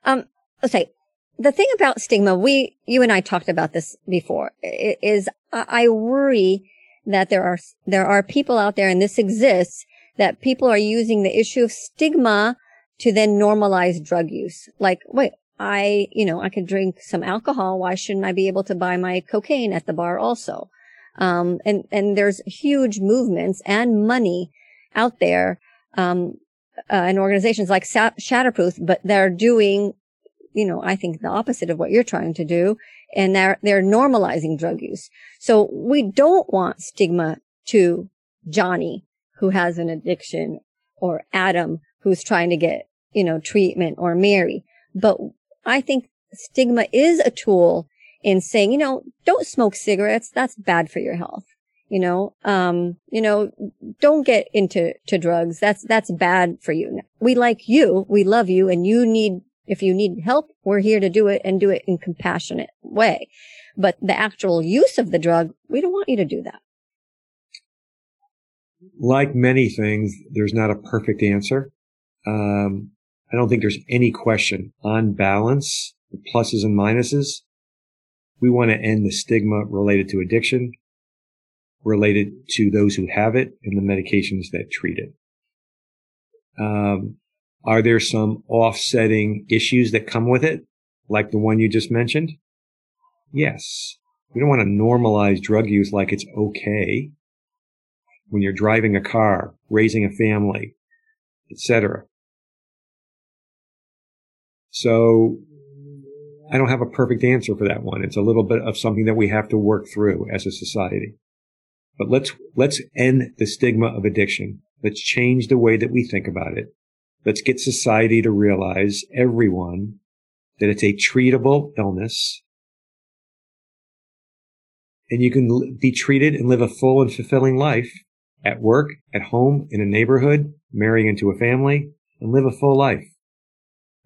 Um, let's say the thing about stigma, we, you and I talked about this before, is I worry that there are, there are people out there and this exists that people are using the issue of stigma to then normalize drug use. Like, wait, I, you know, I could drink some alcohol. Why shouldn't I be able to buy my cocaine at the bar also? Um, and, and there's huge movements and money out there, um, uh, and organizations like Shatterproof, but they're doing, you know, I think the opposite of what you're trying to do and they're, they're normalizing drug use. So we don't want stigma to Johnny who has an addiction or Adam who's trying to get, you know, treatment or Mary. But I think stigma is a tool in saying, you know, don't smoke cigarettes. That's bad for your health. You know, um, you know, don't get into to drugs. That's, that's bad for you. We like you. We love you and you need if you need help, we're here to do it and do it in compassionate way. But the actual use of the drug, we don't want you to do that. Like many things, there's not a perfect answer. Um, I don't think there's any question on balance, the pluses and minuses. We want to end the stigma related to addiction, related to those who have it and the medications that treat it. Um, are there some offsetting issues that come with it, like the one you just mentioned? Yes. We don't want to normalize drug use like it's okay. when you're driving a car, raising a family, etc. So I don't have a perfect answer for that one. It's a little bit of something that we have to work through as a society. But let's, let's end the stigma of addiction. Let's change the way that we think about it. Let's get society to realize everyone that it's a treatable illness and you can be treated and live a full and fulfilling life at work, at home, in a neighborhood, marrying into a family and live a full life.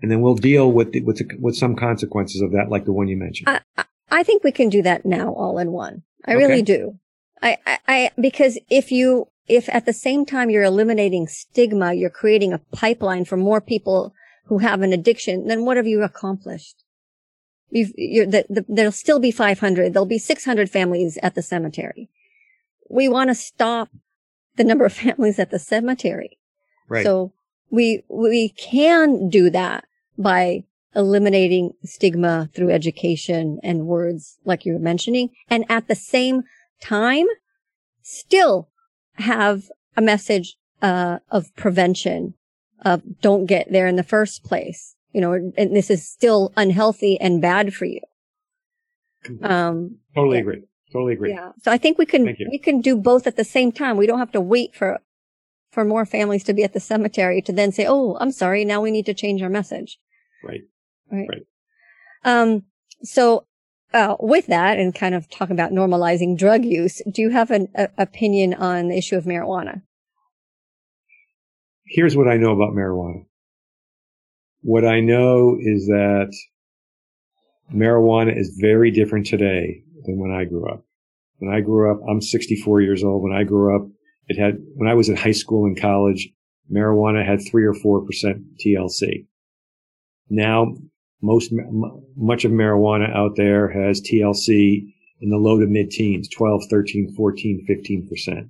And then we'll deal with the, with, the, with some consequences of that, like the one you mentioned. I, I think we can do that now all in one. I okay. really do. I, I, I, because if you, if at the same time you're eliminating stigma, you're creating a pipeline for more people who have an addiction, then what have you accomplished? The, the, there'll still be 500. There'll be 600 families at the cemetery. We want to stop the number of families at the cemetery. Right. So we, we can do that by eliminating stigma through education and words like you were mentioning. And at the same time, still have a message, uh, of prevention of don't get there in the first place you know, and this is still unhealthy and bad for you. Um, totally yeah. agree. Totally agree. Yeah. So I think we can, we can do both at the same time. We don't have to wait for, for more families to be at the cemetery to then say, Oh, I'm sorry. Now we need to change our message. Right. Right. right. Um, so, uh, with that and kind of talk about normalizing drug use, do you have an a, opinion on the issue of marijuana? Here's what I know about marijuana. What I know is that marijuana is very different today than when I grew up. When I grew up, I'm 64 years old. When I grew up, it had, when I was in high school and college, marijuana had three or 4% THC. Now, most, much of marijuana out there has THC in the low to mid teens, 12, 13, 14, 15%,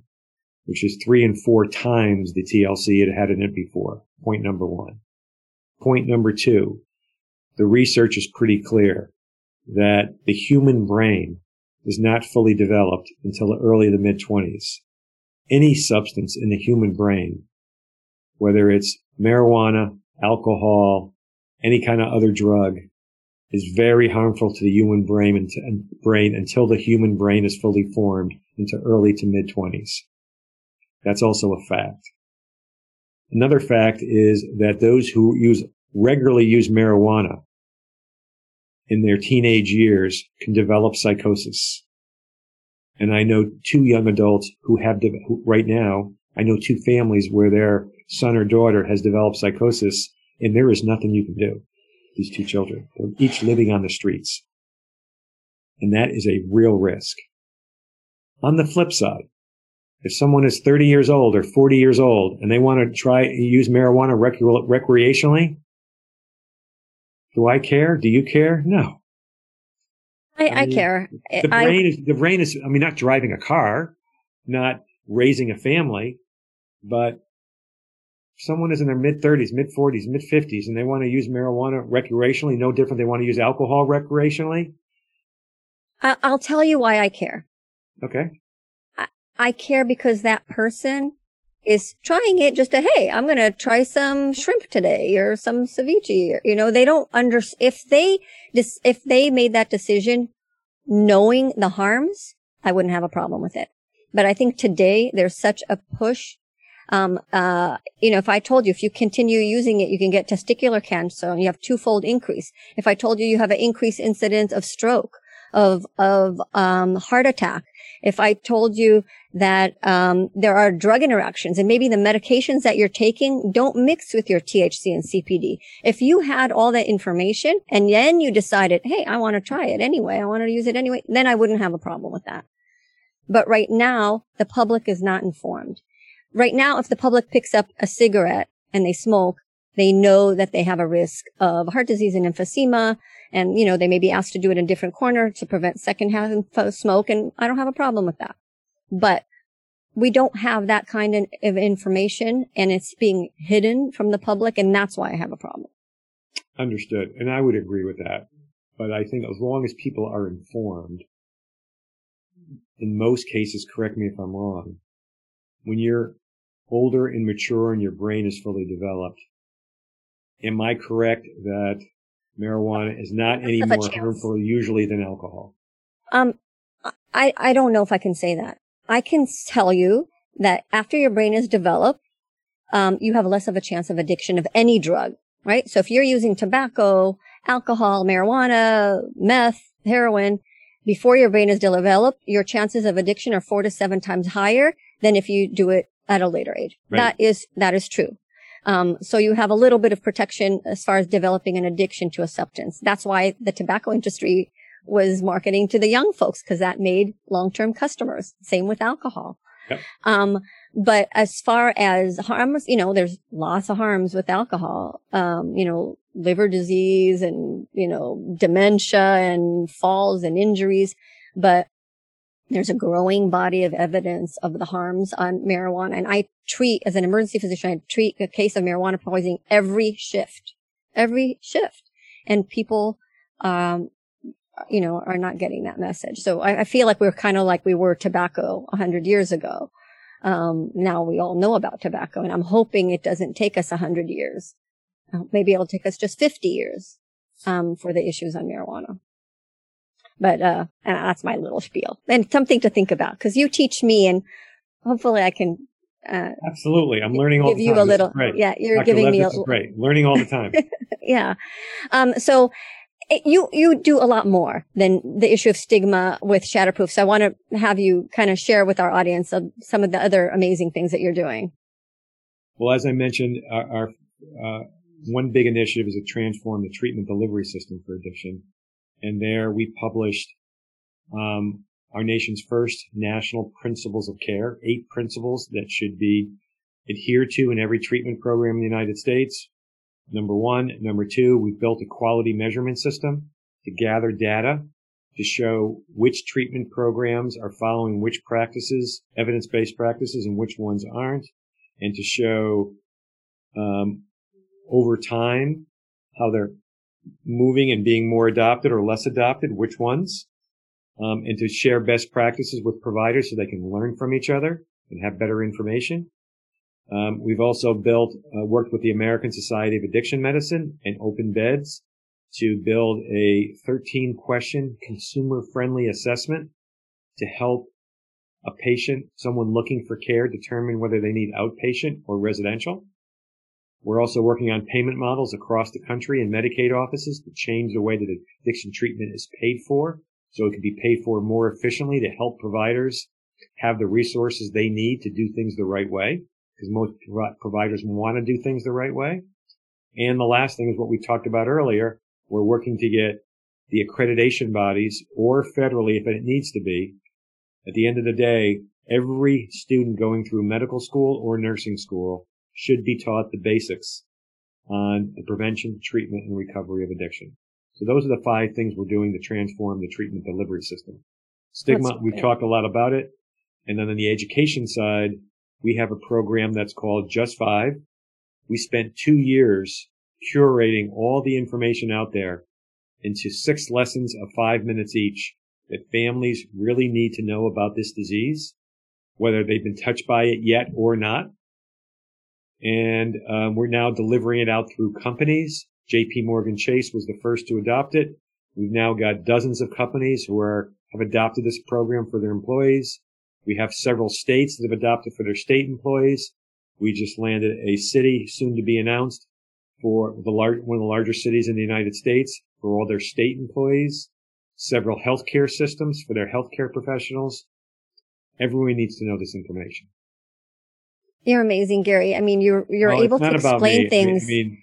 which is three and four times the THC it had in it before. Point number one. Point number two, the research is pretty clear that the human brain is not fully developed until early to mid twenties. Any substance in the human brain, whether it's marijuana, alcohol, any kind of other drug, is very harmful to the human brain, and brain until the human brain is fully formed into early to mid twenties. That's also a fact. Another fact is that those who use regularly use marijuana in their teenage years can develop psychosis. And I know two young adults who have, de- who, right now, I know two families where their son or daughter has developed psychosis and there is nothing you can do. These two children, They're each living on the streets. And that is a real risk. On the flip side, if someone is 30 years old or 40 years old and they want to try use marijuana rec- recreationally, do I care? Do you care? No. I, I, I care. The I, brain is, the brain is, I mean, not driving a car, not raising a family, but someone is in their mid thirties, mid forties, mid fifties, and they want to use marijuana recreationally, no different. They want to use alcohol recreationally. I'll tell you why I care. Okay. I, I care because that person is trying it just to, hey, I'm going to try some shrimp today or some ceviche. You know, they don't under, if they, if they made that decision knowing the harms, I wouldn't have a problem with it. But I think today there's such a push. Um, uh, you know, if I told you, if you continue using it, you can get testicular cancer and you have twofold increase. If I told you you have an increased incidence of stroke, of, of, um, heart attack, if I told you that um, there are drug interactions and maybe the medications that you're taking don't mix with your THC and CBD, If you had all that information and then you decided, hey, I want to try it anyway, I want to use it anyway, then I wouldn't have a problem with that. But right now, the public is not informed. Right now, if the public picks up a cigarette and they smoke, they know that they have a risk of heart disease and emphysema. And, you know, they may be asked to do it in a different corner to prevent secondhand smoke. And I don't have a problem with that. But we don't have that kind of information and it's being hidden from the public. And that's why I have a problem. Understood. And I would agree with that. But I think as long as people are informed, in most cases, correct me if I'm wrong, when you're older and mature and your brain is fully developed. Am I correct that marijuana is not any more harmful usually than alcohol? Um, I, I don't know if I can say that. I can tell you that after your brain is developed, um, you have less of a chance of addiction of any drug, right? So if you're using tobacco, alcohol, marijuana, meth, heroin, before your brain is developed, your chances of addiction are four to seven times higher than if you do it at a later age. Right. That is, that is true. Um, so you have a little bit of protection as far as developing an addiction to a substance. That's why the tobacco industry was marketing to the young folks because that made long-term customers. Same with alcohol. Yep. Um, but as far as harms, you know, there's lots of harms with alcohol. Um, you know, liver disease and, you know, dementia and falls and injuries. But there's a growing body of evidence of the harms on marijuana. And I treat, as an emergency physician, I treat a case of marijuana poisoning every shift, every shift. And people, um, you know, are not getting that message. So I, I feel like we're kind of like we were tobacco a hundred years ago. Um, now we all know about tobacco and I'm hoping it doesn't take us a hundred years. Uh, maybe it'll take us just 50 years, um, for the issues on marijuana. But, uh, that's my little spiel and something to think about because you teach me and hopefully I can, uh, absolutely. I'm learning all give the time. you a little, yeah, you're Dr. giving Lev, me a, little. great. Learning all the time. yeah. Um, so you, you do a lot more than the issue of stigma with Shatterproof. So I want to have you kind of share with our audience some of the other amazing things that you're doing. Well, as I mentioned, our, our uh, one big initiative is to transform the treatment delivery system for addiction. And there we published, um, our nation's first national principles of care, eight principles that should be adhered to in every treatment program in the United States. Number one. Number two, we've built a quality measurement system to gather data to show which treatment programs are following which practices, evidence-based practices, and which ones aren't, and to show um, over time how they're moving and being more adopted or less adopted, which ones, um, and to share best practices with providers so they can learn from each other and have better information. Um, we've also built, uh, worked with the American Society of Addiction Medicine and Open Beds to build a 13 question consumer friendly assessment to help a patient, someone looking for care, determine whether they need outpatient or residential. We're also working on payment models across the country in Medicaid offices to change the way that addiction treatment is paid for so it can be paid for more efficiently to help providers have the resources they need to do things the right way because most providers want to do things the right way. And the last thing is what we talked about earlier. We're working to get the accreditation bodies or federally if it needs to be. At the end of the day, every student going through medical school or nursing school should be taught the basics on the prevention, treatment, and recovery of addiction. So those are the five things we're doing to transform the treatment delivery system. Stigma, we've talked a lot about it. And then on the education side, we have a program that's called Just Five. We spent two years curating all the information out there into six lessons of five minutes each that families really need to know about this disease, whether they've been touched by it yet or not. And um, we're now delivering it out through companies. JP Morgan Chase was the first to adopt it. We've now got dozens of companies who are, have adopted this program for their employees. We have several states that have adopted for their state employees. We just landed a city soon to be announced for the large, one of the larger cities in the United States for all their state employees, several healthcare systems for their healthcare professionals. Everyone needs to know this information. You're amazing, Gary. I mean, you're, you're well, able to explain things. I mean,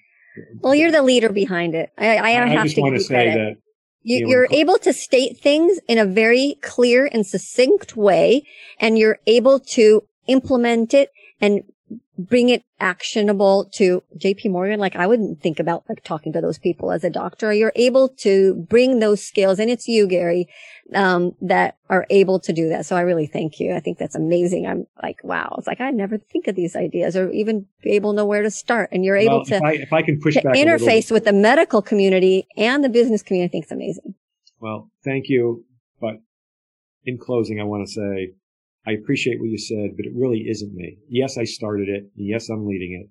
well, you're the leader behind it. I, I, I have to say credit. that you, are able to state things in a very clear and succinct way, and you're able to implement it and bring it actionable to JP Morgan. Like I wouldn't think about like talking to those people as a doctor. You're able to bring those skills and it's you, Gary, um, that are able to do that. So I really thank you. I think that's amazing. I'm like, wow. It's like I never think of these ideas or even be able to know where to start. And you're able well, to, if I, if I can push back interface with the medical community and the business community, I think it's amazing. Well, thank you. But in closing, I want to say I appreciate what you said, but it really isn't me. Yes, I started it. Yes, I'm leading it,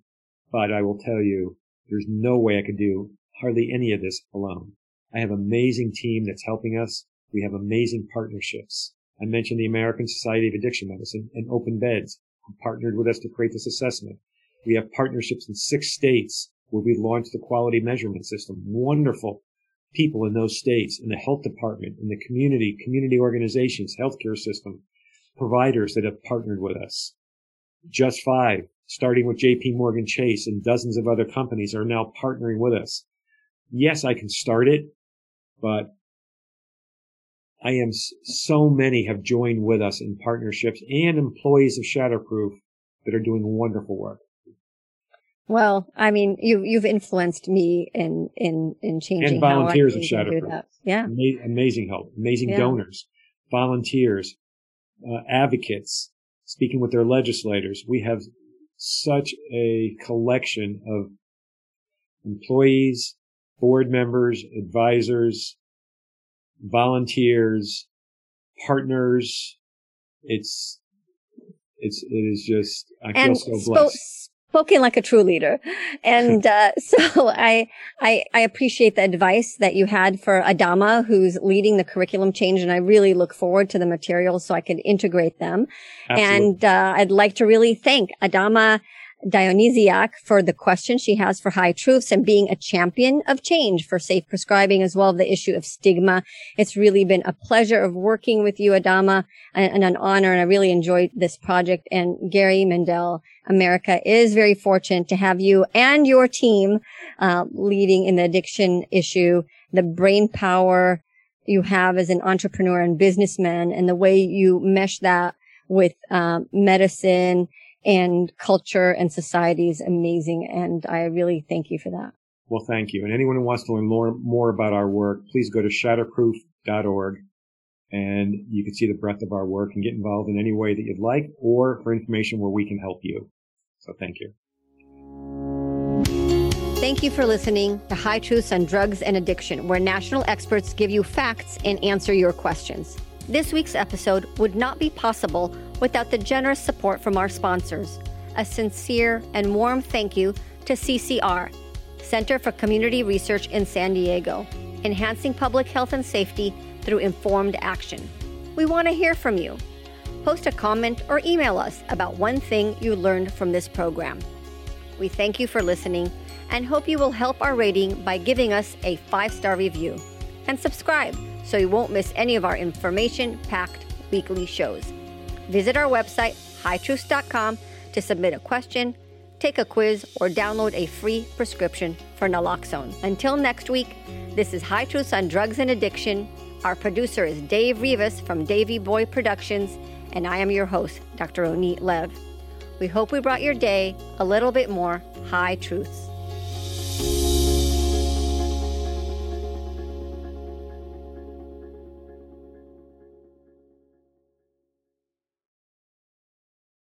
but I will tell you, there's no way I could do hardly any of this alone. I have an amazing team that's helping us. We have amazing partnerships. I mentioned the American Society of Addiction Medicine and Open Beds who partnered with us to create this assessment. We have partnerships in six states where we launched the quality measurement system. Wonderful people in those states, in the health department, in the community, community organizations, healthcare system, providers that have partnered with us. Just five, starting with JP Morgan Chase and dozens of other companies are now partnering with us. Yes, I can start it, but I am so many have joined with us in partnerships and employees of Shatterproof that are doing wonderful work. Well, I mean, you you've influenced me in in in changing and volunteers of Shatterproof. Yeah, Ama- amazing help, amazing yeah. donors, volunteers, uh, advocates speaking with their legislators. We have such a collection of employees, board members, advisors, volunteers, partners. It's, it's, it is just, I and feel so blessed spoken like a true leader. And uh, so I, I, I appreciate the advice that you had for Adama, who's leading the curriculum change, and I really look forward to the materials so I can integrate them. Absolutely. And uh, I'd like to really thank Adama Dionysiak for the question she has for high truths and being a champion of change for safe prescribing as well the issue of stigma. It's really been a pleasure of working with you, Adama, and, and an honor. And I really enjoyed this project. And Gary Mendell, America is very fortunate to have you and your team uh, leading in the addiction issue, the brain power you have as an entrepreneur and businessman, and the way you mesh that with um, medicine and culture and society is amazing. And I really thank you for that. Well, thank you. And anyone who wants to learn more, more about our work, please go to shatterproof.org and you can see the breadth of our work and get involved in any way that you'd like or for information where we can help you. So thank you. Thank you for listening to High Truths on Drugs and Addiction, where national experts give you facts and answer your questions. This week's episode would not be possible without the generous support from our sponsors. A sincere and warm thank you to CCR, Center for Community Research in San Diego, enhancing public health and safety through informed action. We want to hear from you. Post a comment or email us about one thing you learned from this program. We thank you for listening and hope you will help our rating by giving us a five star review. And subscribe so you won't miss any of our information packed weekly shows. Visit our website, hightruths.com, to submit a question, take a quiz, or download a free prescription for naloxone. Until next week, this is High Truths on Drugs and Addiction. Our producer is Dave Rivas from Davy Boy Productions, and I am your host, Dr. Ronit Lev. We hope we brought your day a little bit more high truths.